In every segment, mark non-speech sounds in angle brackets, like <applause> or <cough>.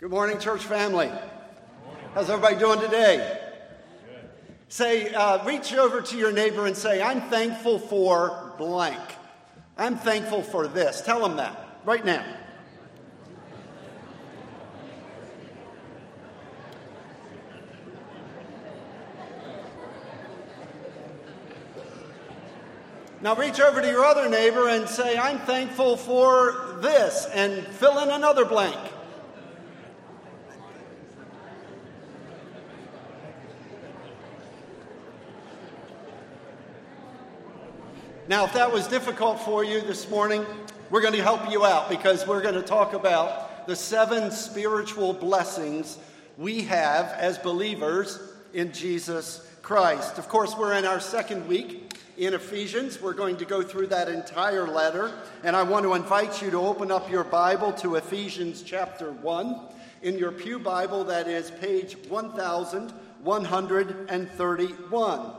Good morning, church family. How's everybody doing today? Say, uh, reach over to your neighbor and say, I'm thankful for blank. I'm thankful for this. Tell them that right now. Now reach over to your other neighbor and say, I'm thankful for this, and fill in another blank. Now, if that was difficult for you this morning, we're going to help you out because we're going to talk about the seven spiritual blessings we have as believers in Jesus Christ. Of course, we're in our second week in Ephesians. We're going to go through that entire letter, and I want to invite you to open up your Bible to Ephesians chapter 1. In your Pew Bible, that is page 1131.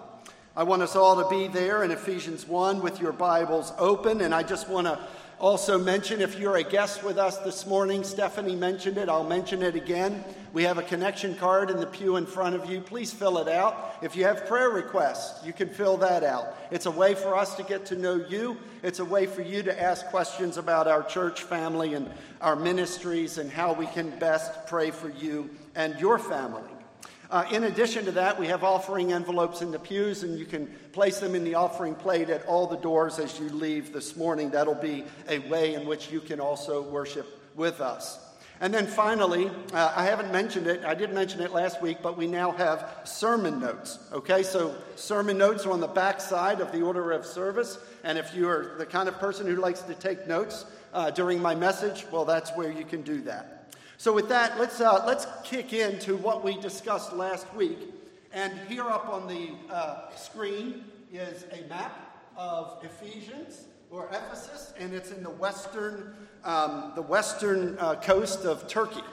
I want us all to be there in Ephesians 1 with your Bibles open. And I just want to also mention if you're a guest with us this morning, Stephanie mentioned it, I'll mention it again. We have a connection card in the pew in front of you. Please fill it out. If you have prayer requests, you can fill that out. It's a way for us to get to know you, it's a way for you to ask questions about our church family and our ministries and how we can best pray for you and your family. Uh, in addition to that, we have offering envelopes in the pews, and you can place them in the offering plate at all the doors as you leave this morning. That'll be a way in which you can also worship with us. And then finally, uh, I haven't mentioned it, I did mention it last week, but we now have sermon notes. Okay, so sermon notes are on the back side of the order of service. And if you are the kind of person who likes to take notes uh, during my message, well, that's where you can do that. So, with that, let's, uh, let's kick into what we discussed last week. And here up on the uh, screen is a map of Ephesians or Ephesus, and it's in the western, um, the western uh, coast of Turkey.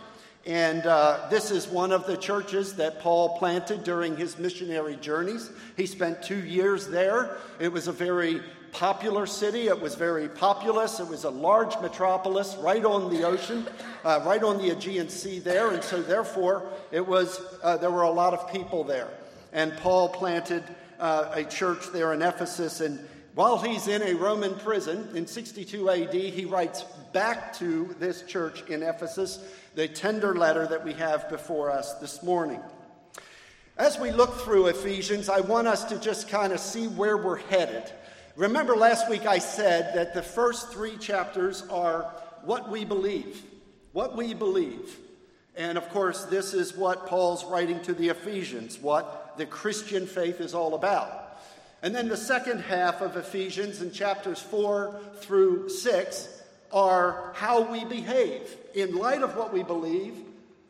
And uh, this is one of the churches that Paul planted during his missionary journeys. He spent two years there. It was a very popular city. It was very populous. It was a large metropolis right on the ocean, uh, right on the Aegean Sea there. And so, therefore, it was, uh, there were a lot of people there. And Paul planted uh, a church there in Ephesus. And while he's in a Roman prison in 62 AD, he writes back to this church in Ephesus the tender letter that we have before us this morning. As we look through Ephesians, I want us to just kind of see where we're headed. Remember last week I said that the first three chapters are what we believe. What we believe. And of course, this is what Paul's writing to the Ephesians, what the Christian faith is all about. And then the second half of Ephesians in chapters 4 through 6 are how we behave. In light of what we believe,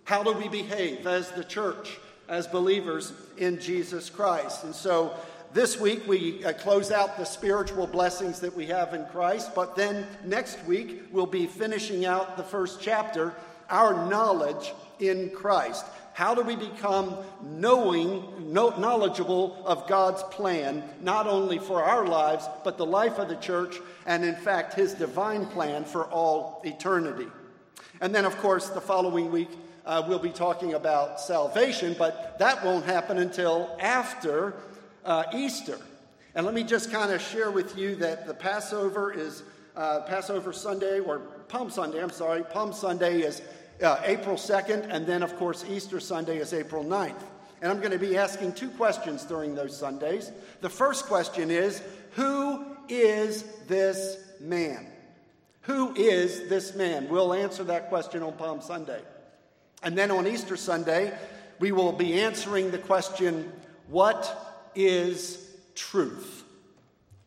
how do we behave as the church, as believers in Jesus Christ? And so this week we uh, close out the spiritual blessings that we have in Christ, but then next week we'll be finishing out the first chapter, our knowledge in Christ. How do we become knowing, knowledgeable of God's plan, not only for our lives, but the life of the church, and in fact, His divine plan for all eternity? And then, of course, the following week, uh, we'll be talking about salvation, but that won't happen until after uh, Easter. And let me just kind of share with you that the Passover is uh, Passover Sunday, or Palm Sunday, I'm sorry, Palm Sunday is uh, April 2nd, and then, of course, Easter Sunday is April 9th. And I'm going to be asking two questions during those Sundays. The first question is Who is this man? Who is this man? We'll answer that question on Palm Sunday. And then on Easter Sunday, we will be answering the question What is truth?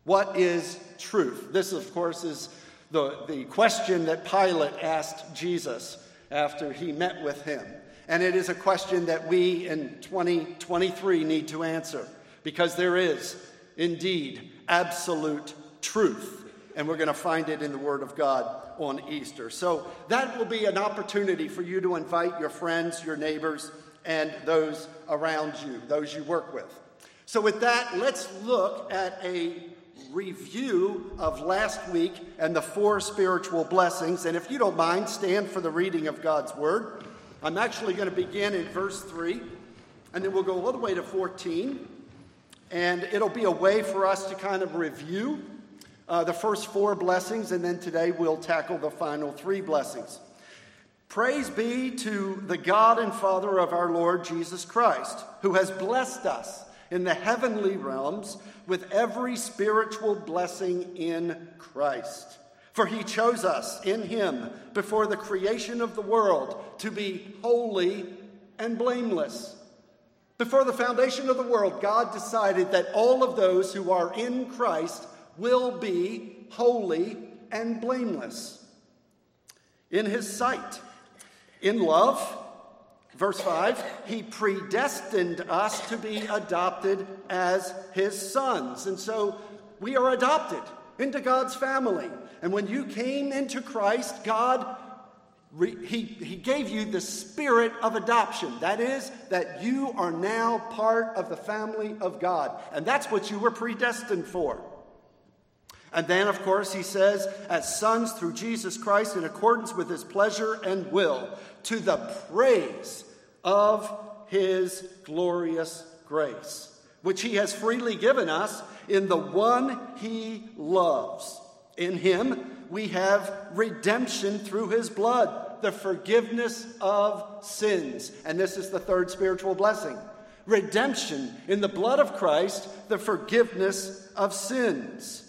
What is truth? This, of course, is the, the question that Pilate asked Jesus after he met with him. And it is a question that we in 2023 need to answer because there is indeed absolute truth. And we're going to find it in the Word of God on Easter. So that will be an opportunity for you to invite your friends, your neighbors, and those around you, those you work with. So, with that, let's look at a review of last week and the four spiritual blessings. And if you don't mind, stand for the reading of God's Word. I'm actually going to begin in verse 3, and then we'll go all the way to 14. And it'll be a way for us to kind of review uh, the first four blessings, and then today we'll tackle the final three blessings. Praise be to the God and Father of our Lord Jesus Christ, who has blessed us in the heavenly realms with every spiritual blessing in Christ. For he chose us in him before the creation of the world to be holy and blameless. Before the foundation of the world, God decided that all of those who are in Christ will be holy and blameless in his sight. In love, verse 5, he predestined us to be adopted as his sons. And so we are adopted into God's family. And when you came into Christ, God he, he gave you the spirit of adoption. That is, that you are now part of the family of God. And that's what you were predestined for. And then, of course, he says, as sons through Jesus Christ in accordance with his pleasure and will, to the praise of his glorious grace, which he has freely given us in the one he loves. In him we have redemption through his blood, the forgiveness of sins. And this is the third spiritual blessing redemption in the blood of Christ, the forgiveness of sins.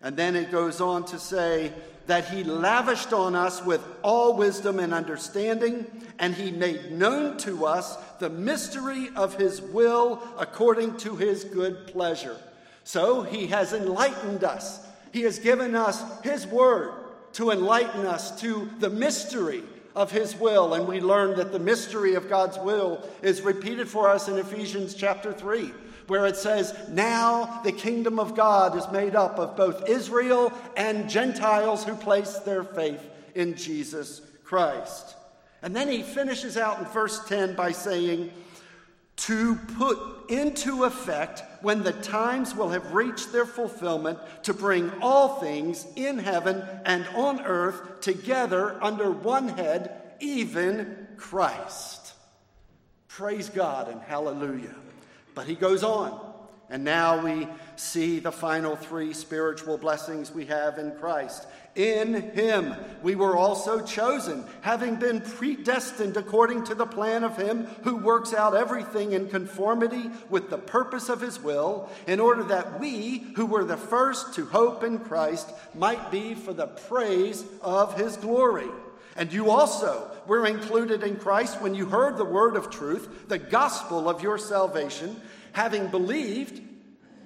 And then it goes on to say that he lavished on us with all wisdom and understanding, and he made known to us the mystery of his will according to his good pleasure. So he has enlightened us. He has given us his word to enlighten us to the mystery of his will. And we learn that the mystery of God's will is repeated for us in Ephesians chapter 3 where it says, Now the kingdom of God is made up of both Israel and Gentiles who place their faith in Jesus Christ. And then he finishes out in verse 10 by saying, To put into effect when the times will have reached their fulfillment, to bring all things in heaven and on earth together under one head, even Christ. Praise God and hallelujah. But he goes on. And now we see the final three spiritual blessings we have in Christ. In him we were also chosen, having been predestined according to the plan of him who works out everything in conformity with the purpose of his will, in order that we, who were the first to hope in Christ, might be for the praise of his glory. And you also were included in Christ when you heard the word of truth, the gospel of your salvation. Having believed,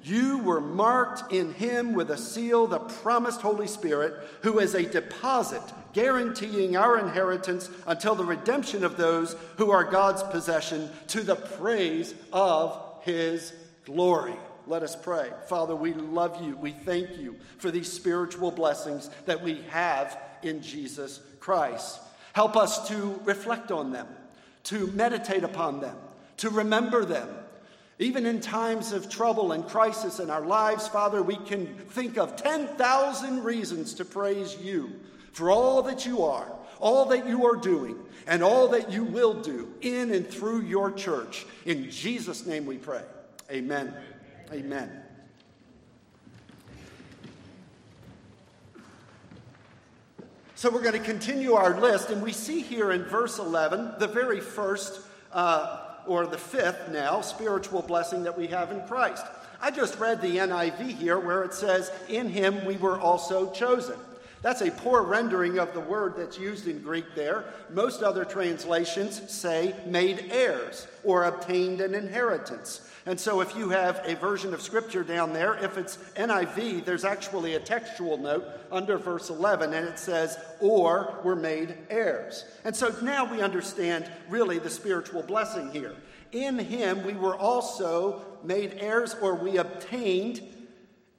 you were marked in him with a seal, the promised Holy Spirit, who is a deposit guaranteeing our inheritance until the redemption of those who are God's possession to the praise of his glory. Let us pray. Father, we love you. We thank you for these spiritual blessings that we have in Jesus Christ. Help us to reflect on them, to meditate upon them, to remember them. Even in times of trouble and crisis in our lives, Father, we can think of 10,000 reasons to praise you for all that you are, all that you are doing, and all that you will do in and through your church. In Jesus' name we pray. Amen. Amen. So we're going to continue our list, and we see here in verse 11 the very first, uh, or the fifth now, spiritual blessing that we have in Christ. I just read the NIV here where it says, In him we were also chosen. That's a poor rendering of the word that's used in Greek there. Most other translations say made heirs or obtained an inheritance. And so if you have a version of scripture down there, if it's NIV, there's actually a textual note under verse 11, and it says, or were made heirs. And so now we understand really the spiritual blessing here. In him we were also made heirs, or we obtained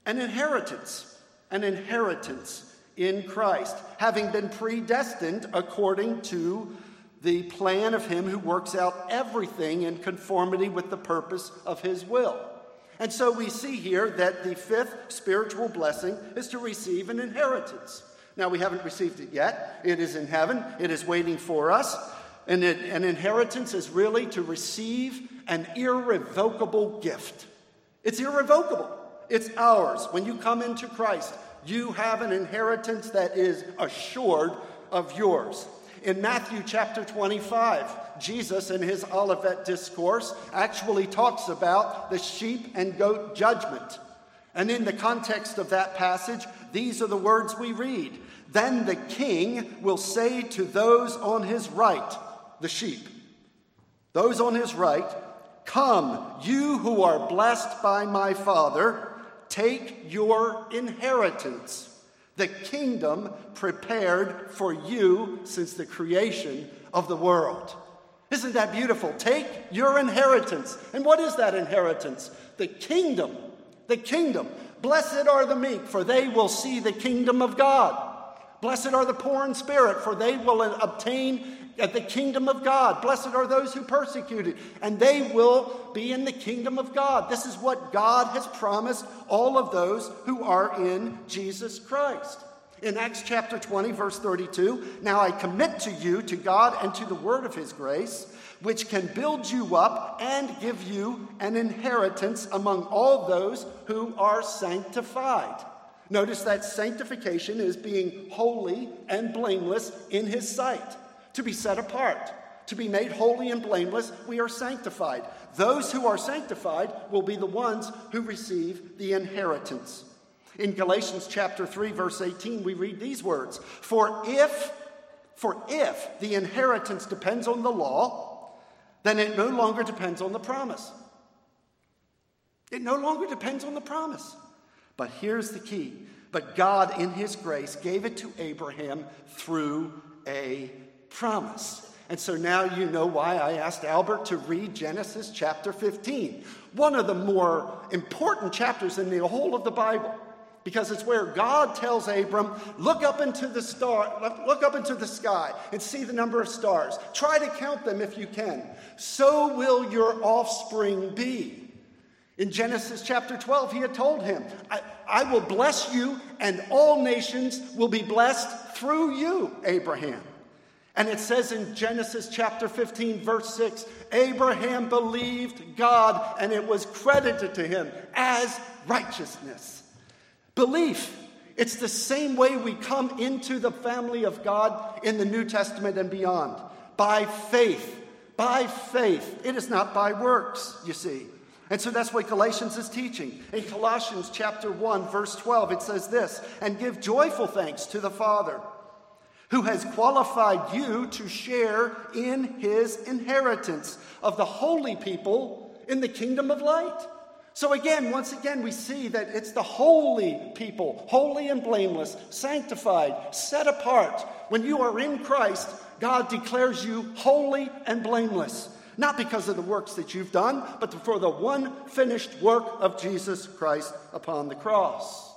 an inheritance. An inheritance in Christ, having been predestined according to the plan of Him who works out everything in conformity with the purpose of His will. And so we see here that the fifth spiritual blessing is to receive an inheritance. Now, we haven't received it yet. It is in heaven, it is waiting for us. And an inheritance is really to receive an irrevocable gift. It's irrevocable, it's ours. When you come into Christ, you have an inheritance that is assured of yours. In Matthew chapter 25, Jesus, in his Olivet discourse, actually talks about the sheep and goat judgment. And in the context of that passage, these are the words we read Then the king will say to those on his right, the sheep, those on his right, Come, you who are blessed by my Father, take your inheritance, the kingdom prepared for you since the creation of the world. Isn't that beautiful? Take your inheritance. And what is that inheritance? The kingdom. The kingdom. Blessed are the meek, for they will see the kingdom of God. Blessed are the poor in spirit, for they will obtain at the kingdom of God. Blessed are those who persecuted, and they will be in the kingdom of God. This is what God has promised all of those who are in Jesus Christ. In Acts chapter 20, verse 32, now I commit to you, to God, and to the word of his grace, which can build you up and give you an inheritance among all those who are sanctified. Notice that sanctification is being holy and blameless in his sight to be set apart, to be made holy and blameless, we are sanctified. Those who are sanctified will be the ones who receive the inheritance. In Galatians chapter 3 verse 18 we read these words, "For if for if the inheritance depends on the law, then it no longer depends on the promise." It no longer depends on the promise. But here's the key. But God, in His grace, gave it to Abraham through a promise. And so now you know why I asked Albert to read Genesis chapter 15, one of the more important chapters in the whole of the Bible, because it's where God tells Abram, look up into the star, look up into the sky and see the number of stars. Try to count them if you can. So will your offspring be. In Genesis chapter 12, he had told him, I, I will bless you, and all nations will be blessed through you, Abraham. And it says in Genesis chapter 15, verse 6 Abraham believed God, and it was credited to him as righteousness. Belief. It's the same way we come into the family of God in the New Testament and beyond by faith. By faith. It is not by works, you see. And so that's what Galatians is teaching. In Colossians chapter 1 verse 12 it says this, and give joyful thanks to the Father who has qualified you to share in his inheritance of the holy people in the kingdom of light. So, again, once again, we see that it's the holy people, holy and blameless, sanctified, set apart. When you are in Christ, God declares you holy and blameless, not because of the works that you've done, but for the one finished work of Jesus Christ upon the cross.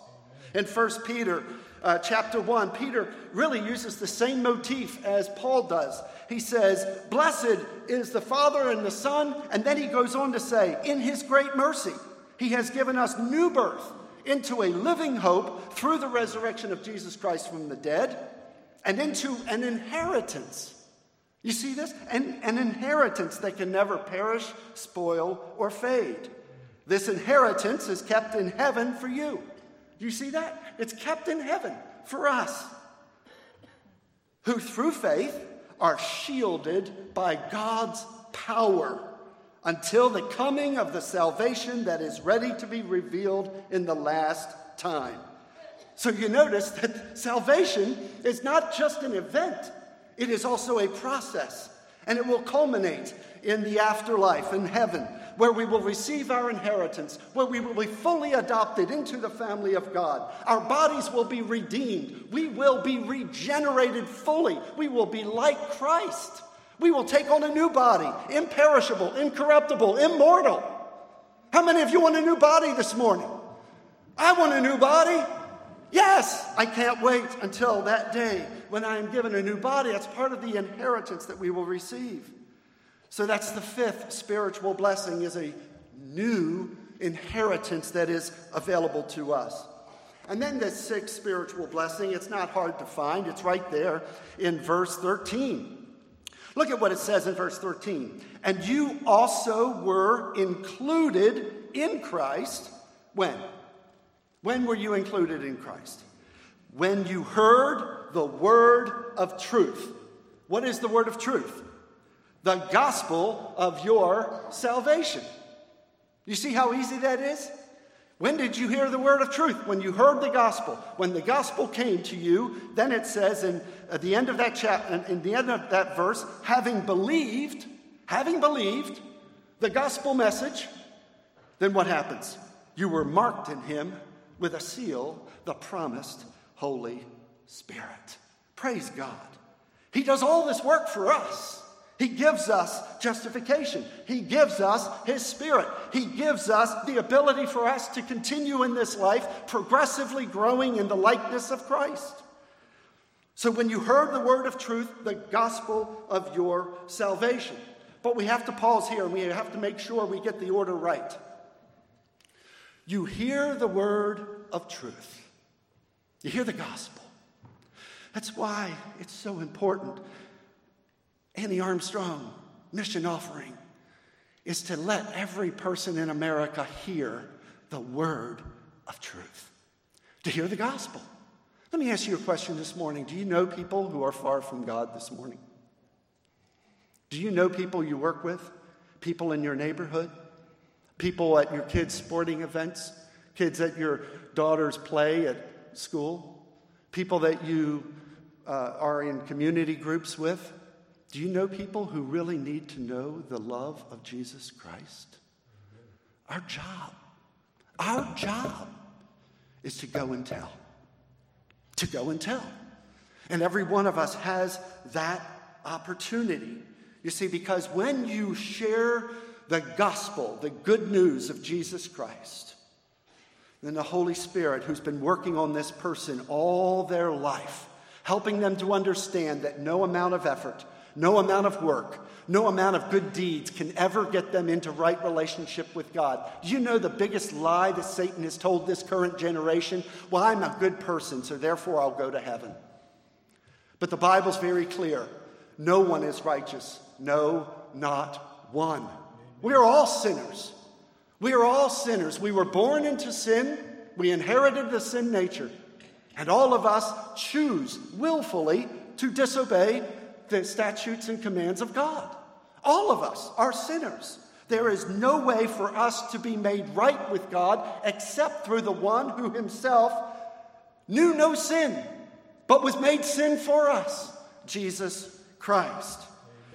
In 1 Peter uh, chapter 1, Peter really uses the same motif as Paul does. He says, Blessed is the Father and the Son. And then he goes on to say, In his great mercy, he has given us new birth into a living hope through the resurrection of Jesus Christ from the dead and into an inheritance. You see this? An, an inheritance that can never perish, spoil, or fade. This inheritance is kept in heaven for you. Do you see that? It's kept in heaven for us, who through faith are shielded by God's power until the coming of the salvation that is ready to be revealed in the last time. So you notice that salvation is not just an event, it is also a process, and it will culminate in the afterlife, in heaven, where we will receive our inheritance, where we will be fully adopted into the family of God. Our bodies will be redeemed. We will be regenerated fully. We will be like Christ. We will take on a new body, imperishable, incorruptible, immortal. How many of you want a new body this morning? I want a new body. Yes, I can't wait until that day when I am given a new body. That's part of the inheritance that we will receive. So that's the fifth spiritual blessing is a new inheritance that is available to us. And then the sixth spiritual blessing, it's not hard to find. It's right there in verse 13. Look at what it says in verse 13. And you also were included in Christ. When? When were you included in Christ? When you heard the word of truth. What is the word of truth? The gospel of your salvation. You see how easy that is? When did you hear the word of truth? When you heard the gospel. When the gospel came to you, then it says in at the end of that chapter, in the end of that verse, having believed, having believed the gospel message, then what happens? You were marked in him with a seal, the promised Holy Spirit. Praise God. He does all this work for us. He gives us justification. He gives us His Spirit. He gives us the ability for us to continue in this life, progressively growing in the likeness of Christ. So, when you heard the word of truth, the gospel of your salvation. But we have to pause here and we have to make sure we get the order right. You hear the word of truth, you hear the gospel. That's why it's so important Annie Armstrong mission offering is to let every person in America hear the word of truth, to hear the gospel. Let me ask you a question this morning. Do you know people who are far from God this morning? Do you know people you work with? People in your neighborhood? People at your kids' sporting events? Kids at your daughter's play at school? People that you uh, are in community groups with? Do you know people who really need to know the love of Jesus Christ? Our job, our job is to go and tell. To go and tell. And every one of us has that opportunity. You see, because when you share the gospel, the good news of Jesus Christ, then the Holy Spirit, who's been working on this person all their life, helping them to understand that no amount of effort, no amount of work, no amount of good deeds can ever get them into right relationship with God. Do you know the biggest lie that Satan has told this current generation? Well, I'm a good person, so therefore I'll go to heaven. But the Bible's very clear no one is righteous. No, not one. We are all sinners. We are all sinners. We were born into sin, we inherited the sin nature. And all of us choose willfully to disobey the statutes and commands of God. All of us are sinners. There is no way for us to be made right with God except through the one who himself knew no sin, but was made sin for us Jesus Christ.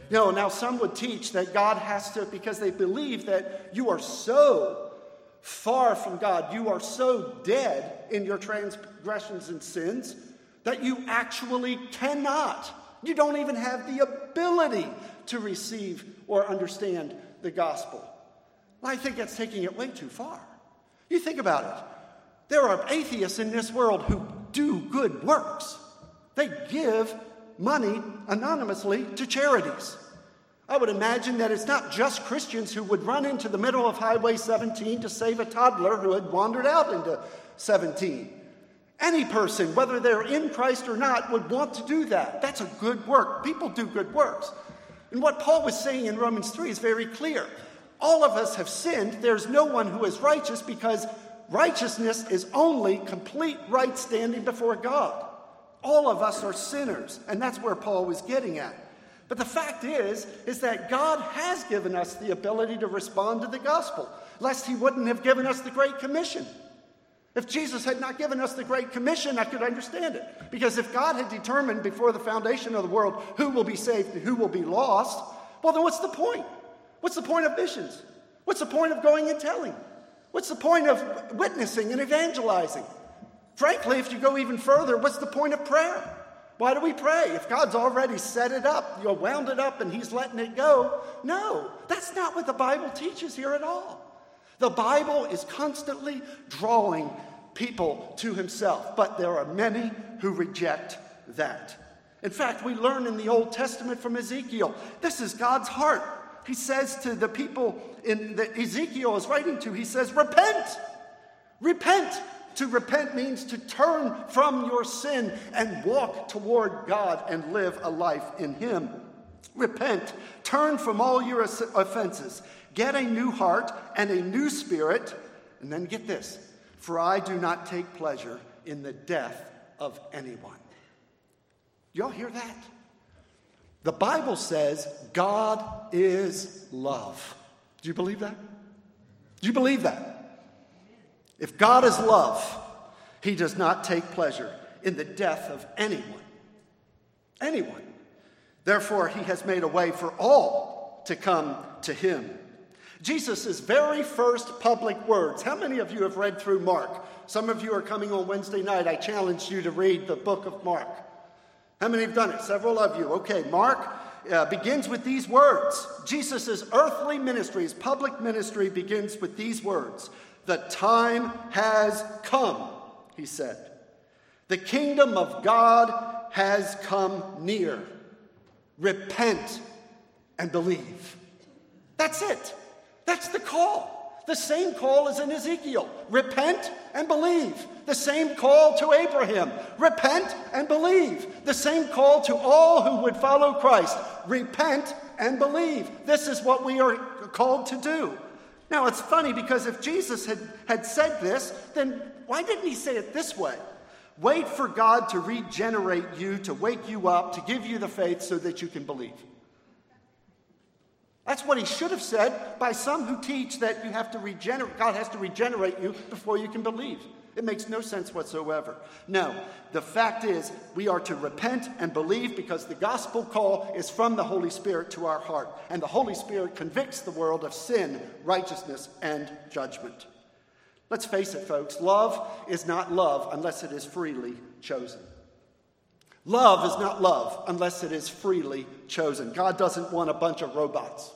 You know, now some would teach that God has to, because they believe that you are so far from God, you are so dead in your transgressions and sins, that you actually cannot you don't even have the ability to receive or understand the gospel. I think that's taking it way too far. You think about it. There are atheists in this world who do good works. They give money anonymously to charities. I would imagine that it's not just Christians who would run into the middle of Highway 17 to save a toddler who had wandered out into 17. Any person, whether they're in Christ or not, would want to do that. That's a good work. People do good works. And what Paul was saying in Romans 3 is very clear. All of us have sinned. There's no one who is righteous because righteousness is only complete right standing before God. All of us are sinners, and that's where Paul was getting at. But the fact is, is that God has given us the ability to respond to the gospel, lest he wouldn't have given us the Great Commission. If Jesus had not given us the Great Commission, I could understand it. Because if God had determined before the foundation of the world who will be saved and who will be lost, well, then what's the point? What's the point of missions? What's the point of going and telling? What's the point of witnessing and evangelizing? Frankly, if you go even further, what's the point of prayer? Why do we pray? If God's already set it up, you wound it up and He's letting it go. No, that's not what the Bible teaches here at all. The Bible is constantly drawing people to himself, but there are many who reject that. In fact, we learn in the Old Testament from Ezekiel this is God's heart. He says to the people in that Ezekiel is writing to, he says, Repent! Repent! To repent means to turn from your sin and walk toward God and live a life in Him. Repent, turn from all your offenses, get a new heart and a new spirit, and then get this for I do not take pleasure in the death of anyone. Y'all hear that? The Bible says God is love. Do you believe that? Do you believe that? If God is love, he does not take pleasure in the death of anyone. Anyone. Therefore, he has made a way for all to come to him. Jesus' very first public words. How many of you have read through Mark? Some of you are coming on Wednesday night. I challenge you to read the book of Mark. How many have done it? Several of you. Okay, Mark uh, begins with these words. Jesus' earthly ministry, his public ministry, begins with these words The time has come, he said. The kingdom of God has come near. Repent and believe. That's it. That's the call. The same call as in Ezekiel repent and believe. The same call to Abraham repent and believe. The same call to all who would follow Christ repent and believe. This is what we are called to do. Now, it's funny because if Jesus had, had said this, then why didn't he say it this way? Wait for God to regenerate you, to wake you up, to give you the faith so that you can believe. That's what he should have said by some who teach that you have to regenerate, God has to regenerate you before you can believe. It makes no sense whatsoever. No, the fact is, we are to repent and believe because the gospel call is from the Holy Spirit to our heart. And the Holy Spirit convicts the world of sin, righteousness, and judgment. Let's face it, folks, love is not love unless it is freely chosen. Love is not love unless it is freely chosen. God doesn't want a bunch of robots.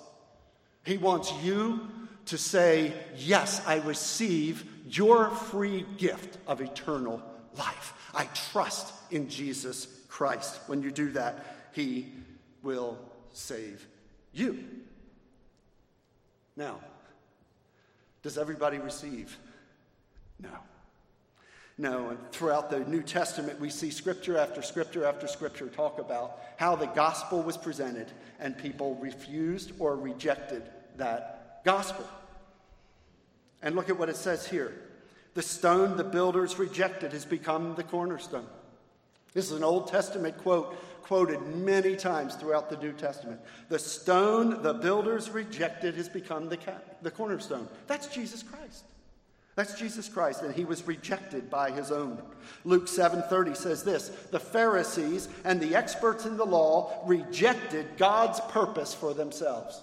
He wants you to say, Yes, I receive your free gift of eternal life. I trust in Jesus Christ. When you do that, He will save you. Now, does everybody receive? No. No, and throughout the New Testament, we see scripture after scripture after scripture talk about how the gospel was presented and people refused or rejected that gospel. And look at what it says here the stone the builders rejected has become the cornerstone. This is an Old Testament quote quoted many times throughout the New Testament. The stone the builders rejected has become the, the cornerstone. That's Jesus Christ. That's Jesus Christ, and he was rejected by his own. Luke 7:30 says this: "The Pharisees and the experts in the law rejected God's purpose for themselves."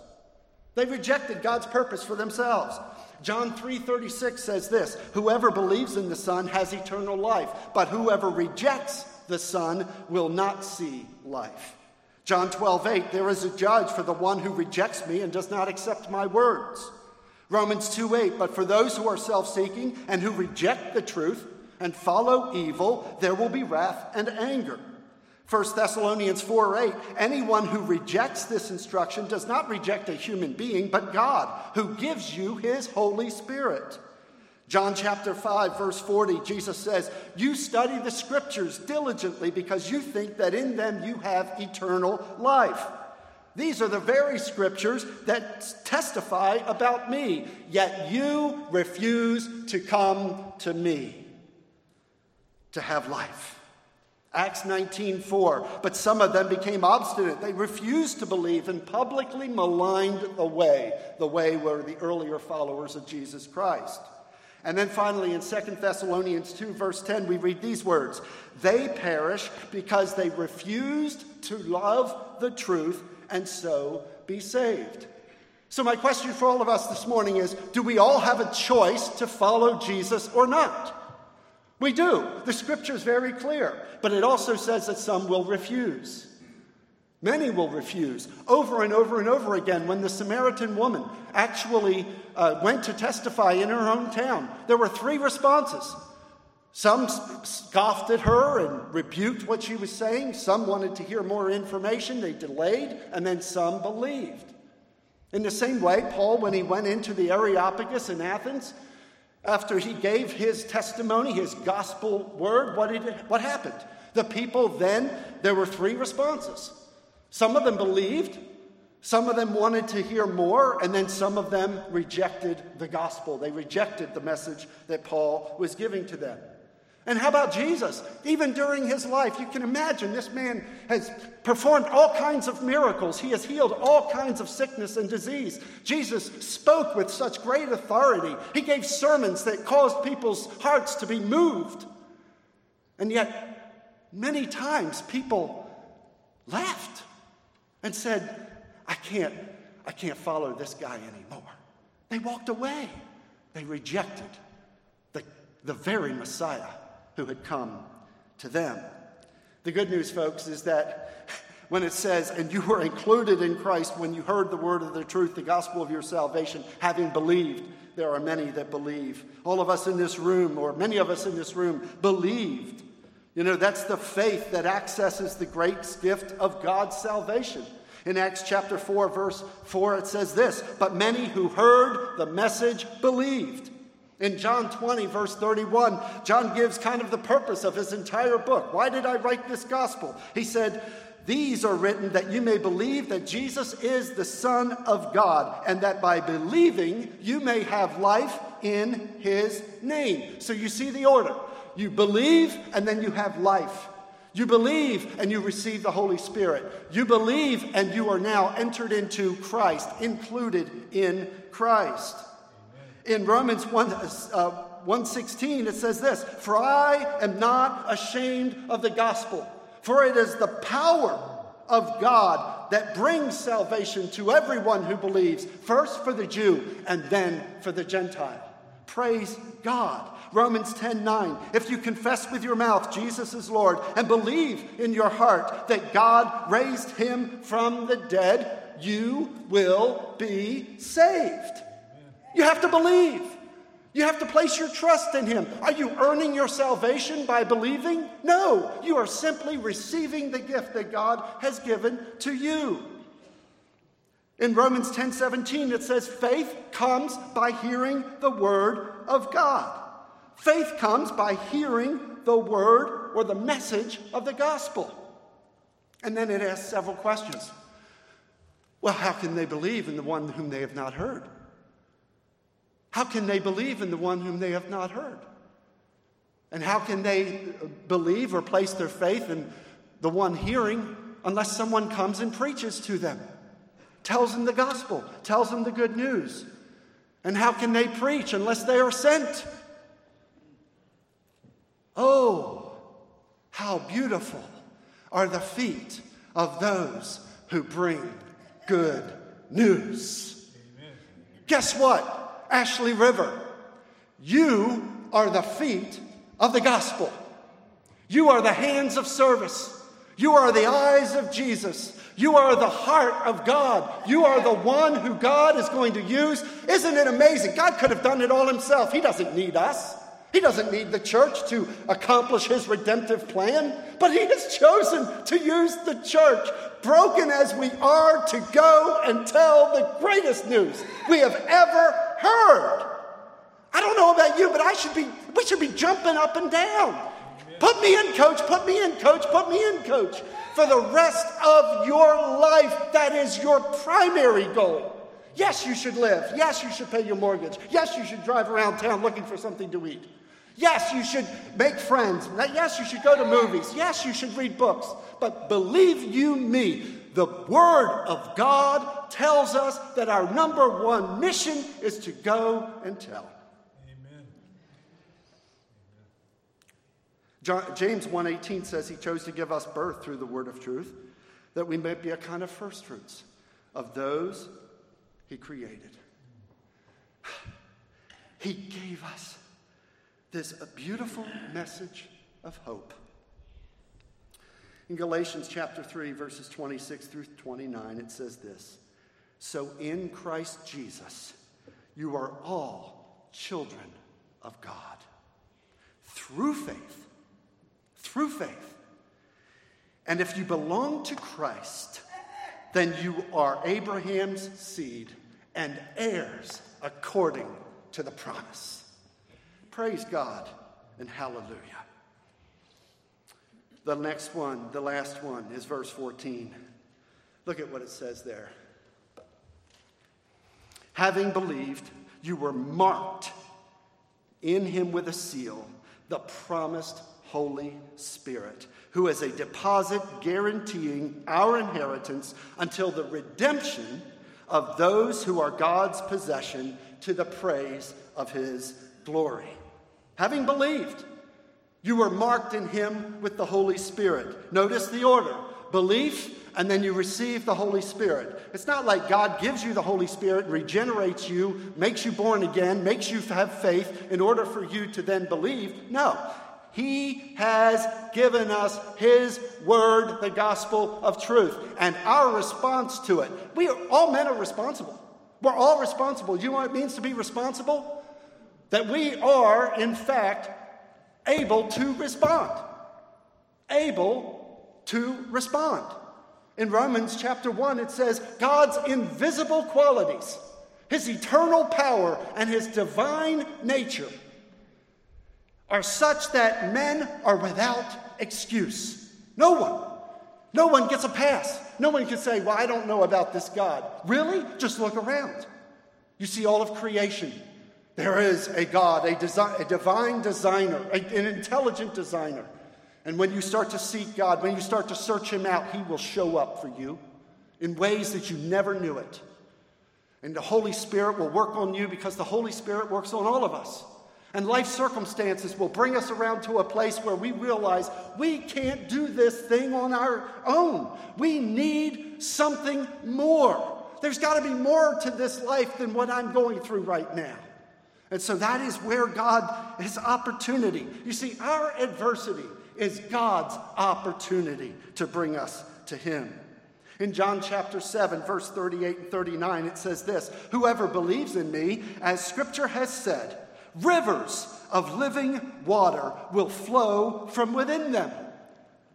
They rejected God's purpose for themselves. John 3:36 says this, "Whoever believes in the Son has eternal life, but whoever rejects the Son will not see life." John 12:8, "There is a judge for the one who rejects me and does not accept my words." Romans 2 8, but for those who are self seeking and who reject the truth and follow evil, there will be wrath and anger. 1 Thessalonians 4 8, anyone who rejects this instruction does not reject a human being, but God, who gives you his Holy Spirit. John chapter 5, verse 40, Jesus says, You study the scriptures diligently because you think that in them you have eternal life. These are the very scriptures that testify about me, yet you refuse to come to me to have life. Acts 19:4 But some of them became obstinate. They refused to believe and publicly maligned the way. The way were the earlier followers of Jesus Christ. And then finally in 2 Thessalonians 2 verse 10 we read these words, they perish because they refused to love the truth and so be saved. So, my question for all of us this morning is do we all have a choice to follow Jesus or not? We do. The scripture is very clear, but it also says that some will refuse. Many will refuse over and over and over again. When the Samaritan woman actually uh, went to testify in her hometown, there were three responses some scoffed at her and rebuked what she was saying. Some wanted to hear more information. They delayed. And then some believed. In the same way, Paul, when he went into the Areopagus in Athens, after he gave his testimony, his gospel word, what, did what happened? The people then, there were three responses. Some of them believed, some of them wanted to hear more, and then some of them rejected the gospel. They rejected the message that Paul was giving to them. And how about Jesus? Even during his life, you can imagine this man has performed all kinds of miracles. He has healed all kinds of sickness and disease. Jesus spoke with such great authority. He gave sermons that caused people's hearts to be moved. And yet, many times people left and said, I can't, I can't follow this guy anymore. They walked away. They rejected the, the very Messiah who had come to them. The good news, folks, is that when it says, and you were included in Christ when you heard the word of the truth, the gospel of your salvation, having believed, there are many that believe. All of us in this room, or many of us in this room, believed. You know, that's the faith that accesses the great gift of God's salvation. In Acts chapter 4, verse 4, it says this But many who heard the message believed. In John 20, verse 31, John gives kind of the purpose of his entire book. Why did I write this gospel? He said, These are written that you may believe that Jesus is the Son of God, and that by believing you may have life in his name. So you see the order. You believe, and then you have life. You believe and you receive the Holy Spirit. You believe and you are now entered into Christ, included in Christ. In Romans 1, uh, 116, it says this For I am not ashamed of the gospel, for it is the power of God that brings salvation to everyone who believes, first for the Jew and then for the Gentile. Praise God. Romans 10 9. If you confess with your mouth Jesus is Lord and believe in your heart that God raised him from the dead, you will be saved. You have to believe. You have to place your trust in Him. Are you earning your salvation by believing? No, you are simply receiving the gift that God has given to you. In Romans 10 17, it says, faith comes by hearing the word of God. Faith comes by hearing the word or the message of the gospel. And then it asks several questions. Well, how can they believe in the one whom they have not heard? How can they believe in the one whom they have not heard? And how can they believe or place their faith in the one hearing unless someone comes and preaches to them, tells them the gospel, tells them the good news? And how can they preach unless they are sent? Oh, how beautiful are the feet of those who bring good news. Amen. Guess what? Ashley River. You are the feet of the gospel. You are the hands of service. You are the eyes of Jesus. You are the heart of God. You are the one who God is going to use. Isn't it amazing? God could have done it all himself. He doesn't need us. He doesn't need the church to accomplish his redemptive plan, but he has chosen to use the church, broken as we are, to go and tell the greatest news we have ever heard. I don't know about you, but I should be, we should be jumping up and down. Put me in, coach, put me in, coach, put me in, coach. For the rest of your life, that is your primary goal. Yes, you should live. Yes, you should pay your mortgage. Yes, you should drive around town looking for something to eat. Yes, you should make friends. Yes, you should go to movies. Yes, you should read books. But believe you me, the Word of God tells us that our number one mission is to go and tell. Amen. James 1:18 says he chose to give us birth through the word of truth, that we may be a kind of first fruits of those he created. <sighs> He gave us this beautiful message of hope. In Galatians chapter 3, verses 26 through 29, it says this So in Christ Jesus, you are all children of God through faith. Through faith. And if you belong to Christ, then you are Abraham's seed and heirs according to the promise. Praise God and hallelujah. The next one, the last one, is verse 14. Look at what it says there. Having believed, you were marked in him with a seal, the promised Holy Spirit, who is a deposit guaranteeing our inheritance until the redemption of those who are God's possession to the praise of his glory. Having believed, you were marked in him with the Holy Spirit. Notice the order belief, and then you receive the Holy Spirit. It's not like God gives you the Holy Spirit, regenerates you, makes you born again, makes you have faith in order for you to then believe. No. He has given us His word, the gospel of truth, and our response to it. We are, all men are responsible. We're all responsible. You know what it means to be responsible? That we are, in fact, able to respond. Able to respond. In Romans chapter 1, it says, God's invisible qualities, his eternal power, and his divine nature are such that men are without excuse. No one. No one gets a pass. No one can say, Well, I don't know about this God. Really? Just look around. You see all of creation. There is a God, a, desi- a divine designer, a, an intelligent designer and when you start to seek God, when you start to search Him out, He will show up for you in ways that you never knew it. And the Holy Spirit will work on you because the Holy Spirit works on all of us. And life circumstances will bring us around to a place where we realize we can't do this thing on our own. We need something more. There's got to be more to this life than what I'm going through right now. And so that is where God has opportunity. You see, our adversity is God's opportunity to bring us to Him. In John chapter 7, verse 38 and 39, it says this Whoever believes in me, as scripture has said, rivers of living water will flow from within them.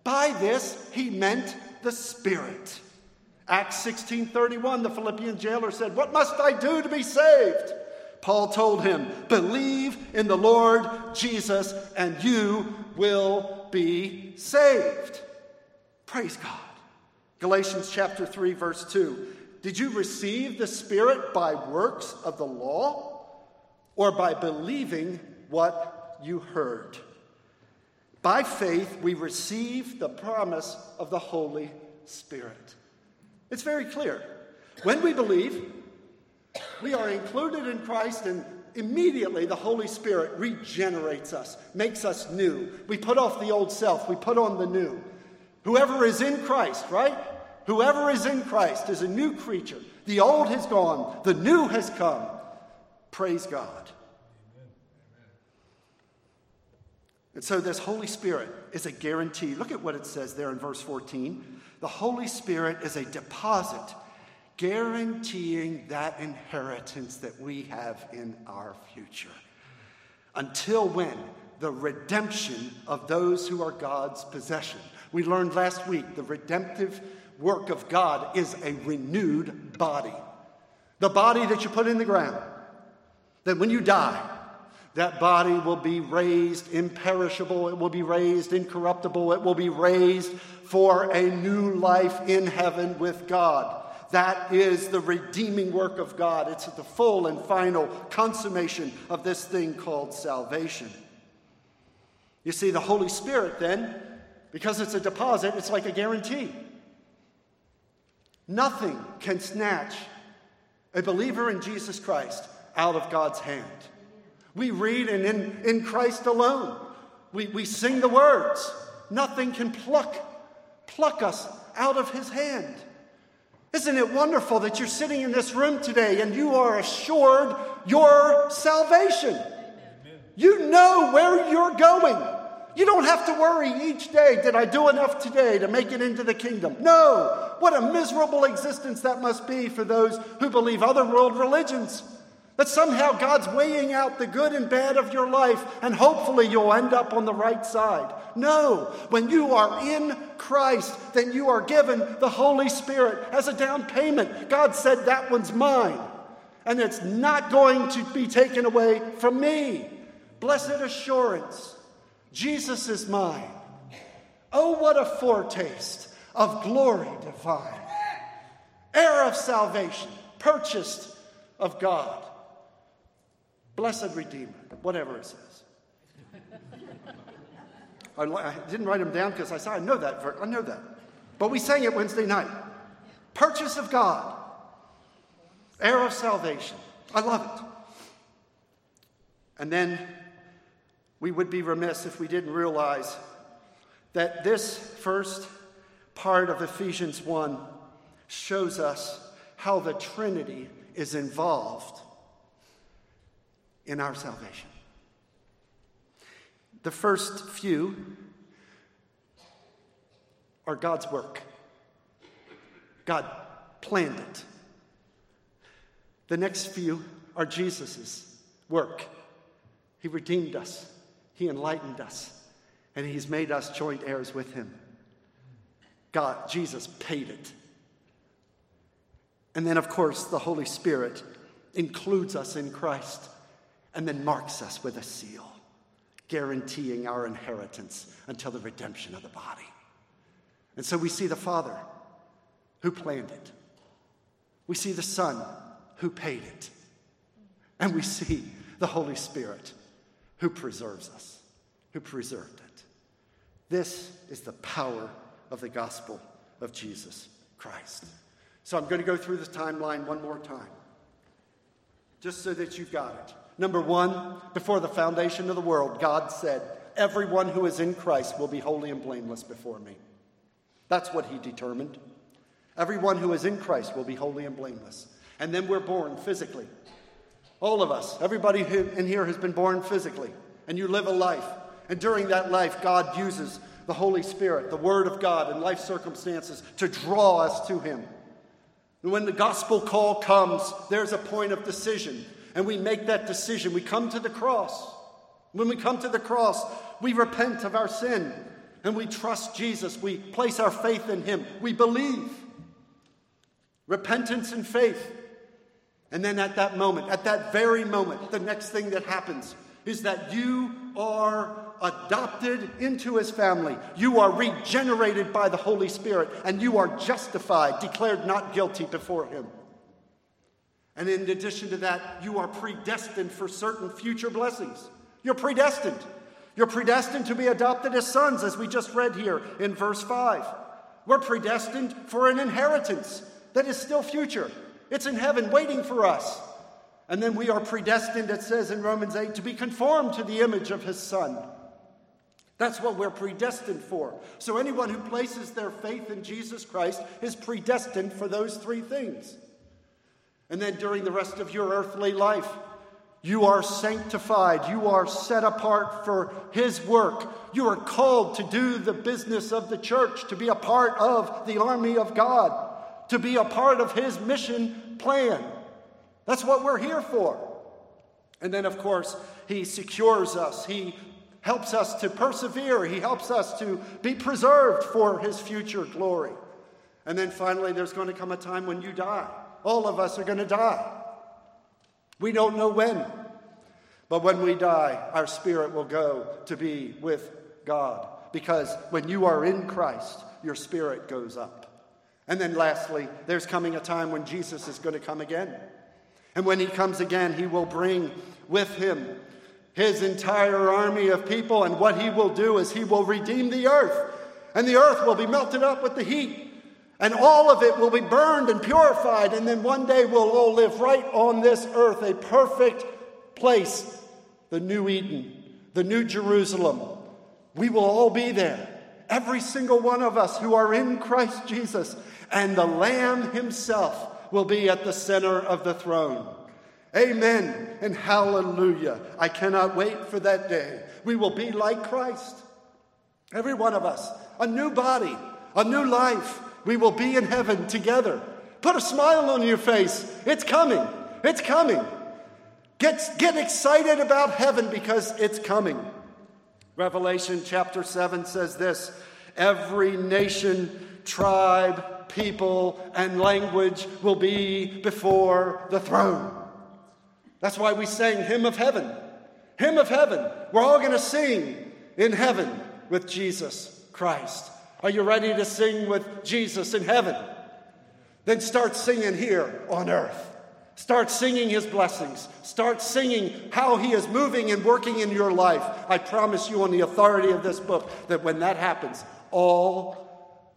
By this, he meant the Spirit. Acts 16:31 the Philippian jailer said, "What must I do to be saved?" Paul told him, "Believe in the Lord Jesus and you will be saved. Praise God. Galatians chapter 3, verse 2. Did you receive the Spirit by works of the law or by believing what you heard? By faith, we receive the promise of the Holy Spirit. It's very clear. When we believe, we are included in Christ and immediately the Holy Spirit regenerates us, makes us new. We put off the old self, we put on the new. Whoever is in Christ, right? Whoever is in Christ is a new creature. The old has gone, the new has come. Praise God. And so, this Holy Spirit is a guarantee. Look at what it says there in verse 14. The Holy Spirit is a deposit guaranteeing that inheritance that we have in our future. Until when? The redemption of those who are God's possession. We learned last week the redemptive work of God is a renewed body. The body that you put in the ground, that when you die, that body will be raised imperishable, it will be raised incorruptible, it will be raised for a new life in heaven with God. That is the redeeming work of God. It's the full and final consummation of this thing called salvation. You see, the Holy Spirit, then, because it's a deposit, it's like a guarantee. Nothing can snatch a believer in Jesus Christ out of God's hand. We read, and in, in Christ alone, we, we sing the words. Nothing can pluck, pluck us out of his hand. Isn't it wonderful that you're sitting in this room today and you are assured your salvation? You know where you're going. You don't have to worry each day, did I do enough today to make it into the kingdom? No. What a miserable existence that must be for those who believe other world religions. That somehow God's weighing out the good and bad of your life, and hopefully you'll end up on the right side. No, when you are in Christ, then you are given the Holy Spirit as a down payment. God said, That one's mine, and it's not going to be taken away from me. Blessed assurance Jesus is mine. Oh, what a foretaste of glory divine. heir of salvation, purchased of God, blessed Redeemer, whatever it says. I, didn't write them down because I said, I know that. I know that. But we sang it Wednesday night. Purchase of God, heir of salvation. I love it. And then we would be remiss if we didn't realize that this first part of Ephesians 1 shows us how the Trinity is involved in our salvation. The first few are God's work. God planned it. The next few are Jesus's work. He redeemed us, He enlightened us, and He's made us joint heirs with Him. God, Jesus paid it. And then, of course, the Holy Spirit includes us in Christ and then marks us with a seal, guaranteeing our inheritance until the redemption of the body. And so we see the Father who planned it, we see the Son who paid it, and we see the Holy Spirit who preserves us, who preserved it. This is the power of the gospel of Jesus Christ. So I'm going to go through this timeline one more time, just so that you've got it. Number one, before the foundation of the world, God said, Everyone who is in Christ will be holy and blameless before me. That's what He determined. Everyone who is in Christ will be holy and blameless. And then we're born physically. All of us, everybody in here has been born physically, and you live a life. And during that life, God uses the Holy Spirit, the Word of God, and life circumstances to draw us to Him. And when the gospel call comes, there's a point of decision, and we make that decision. We come to the cross. When we come to the cross, we repent of our sin and we trust Jesus. We place our faith in Him. We believe. Repentance and faith. And then at that moment, at that very moment, the next thing that happens is that you are adopted into his family. You are regenerated by the Holy Spirit, and you are justified, declared not guilty before him. And in addition to that, you are predestined for certain future blessings. You're predestined. You're predestined to be adopted as sons, as we just read here in verse 5. We're predestined for an inheritance that is still future. It's in heaven waiting for us. And then we are predestined, it says in Romans 8, to be conformed to the image of his Son. That's what we're predestined for. So anyone who places their faith in Jesus Christ is predestined for those three things. And then during the rest of your earthly life, you are sanctified. You are set apart for His work. You are called to do the business of the church, to be a part of the army of God to be a part of His mission plan. That's what we're here for. And then, of course, He secures us. He helps us to persevere. He helps us to be preserved for His future glory. And then finally, there's going to come a time when you die. All of us are going to die. We don't know when. But when we die, our spirit will go to be with God. Because when you are in Christ, your spirit goes up. And then lastly, there's coming a time when Jesus is going to come again. And when he comes again, he will bring with him his entire army of people. And what he will do is he will redeem the earth. And the earth will be melted up with the heat. And all of it will be burned and purified. And then one day we'll all live right on this earth, a perfect place, the new Eden, the new Jerusalem. We will all be there. Every single one of us who are in Christ Jesus and the Lamb himself will be at the center of the throne. Amen and hallelujah. I cannot wait for that day. We will be like Christ. Every one of us, a new body, a new life. We will be in heaven together. Put a smile on your face. It's coming. It's coming. Get, get excited about heaven because it's coming. Revelation chapter 7 says this Every nation, tribe, people, and language will be before the throne. That's why we sang Hymn of Heaven. Hymn of Heaven. We're all going to sing in heaven with Jesus Christ. Are you ready to sing with Jesus in heaven? then start singing here on earth. Start singing his blessings. Start singing how he is moving and working in your life. I promise you, on the authority of this book, that when that happens, all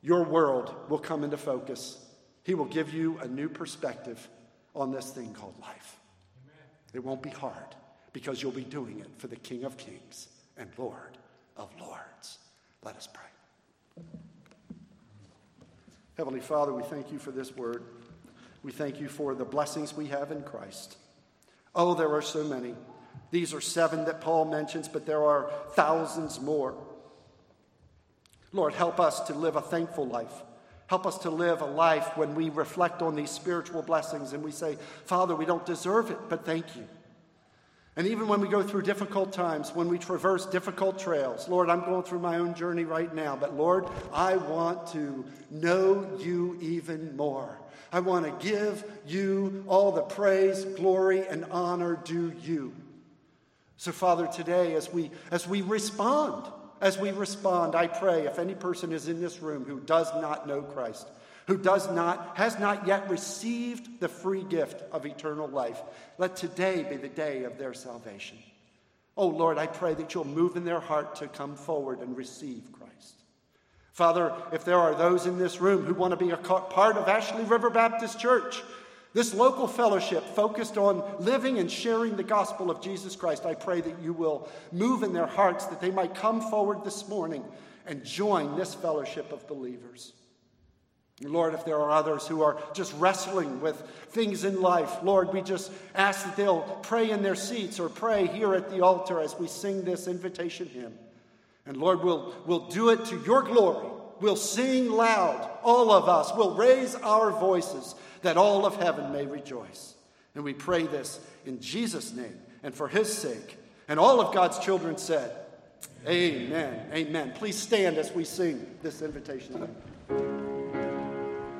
your world will come into focus. He will give you a new perspective on this thing called life. Amen. It won't be hard because you'll be doing it for the King of Kings and Lord of Lords. Let us pray. Heavenly Father, we thank you for this word. We thank you for the blessings we have in Christ. Oh, there are so many. These are seven that Paul mentions, but there are thousands more. Lord, help us to live a thankful life. Help us to live a life when we reflect on these spiritual blessings and we say, Father, we don't deserve it, but thank you. And even when we go through difficult times, when we traverse difficult trails, Lord, I'm going through my own journey right now, but Lord, I want to know you even more. I want to give you all the praise, glory, and honor due you. So, Father, today as we as we respond, as we respond, I pray if any person is in this room who does not know Christ, who does not has not yet received the free gift of eternal life, let today be the day of their salvation. Oh Lord, I pray that you'll move in their heart to come forward and receive Christ. Father, if there are those in this room who want to be a part of Ashley River Baptist Church, this local fellowship focused on living and sharing the gospel of Jesus Christ, I pray that you will move in their hearts that they might come forward this morning and join this fellowship of believers. Lord, if there are others who are just wrestling with things in life, Lord, we just ask that they'll pray in their seats or pray here at the altar as we sing this invitation hymn. And Lord, we'll, we'll do it to your glory. We'll sing loud, all of us. We'll raise our voices that all of heaven may rejoice. And we pray this in Jesus' name and for his sake. And all of God's children said, Amen. Amen. Please stand as we sing this invitation.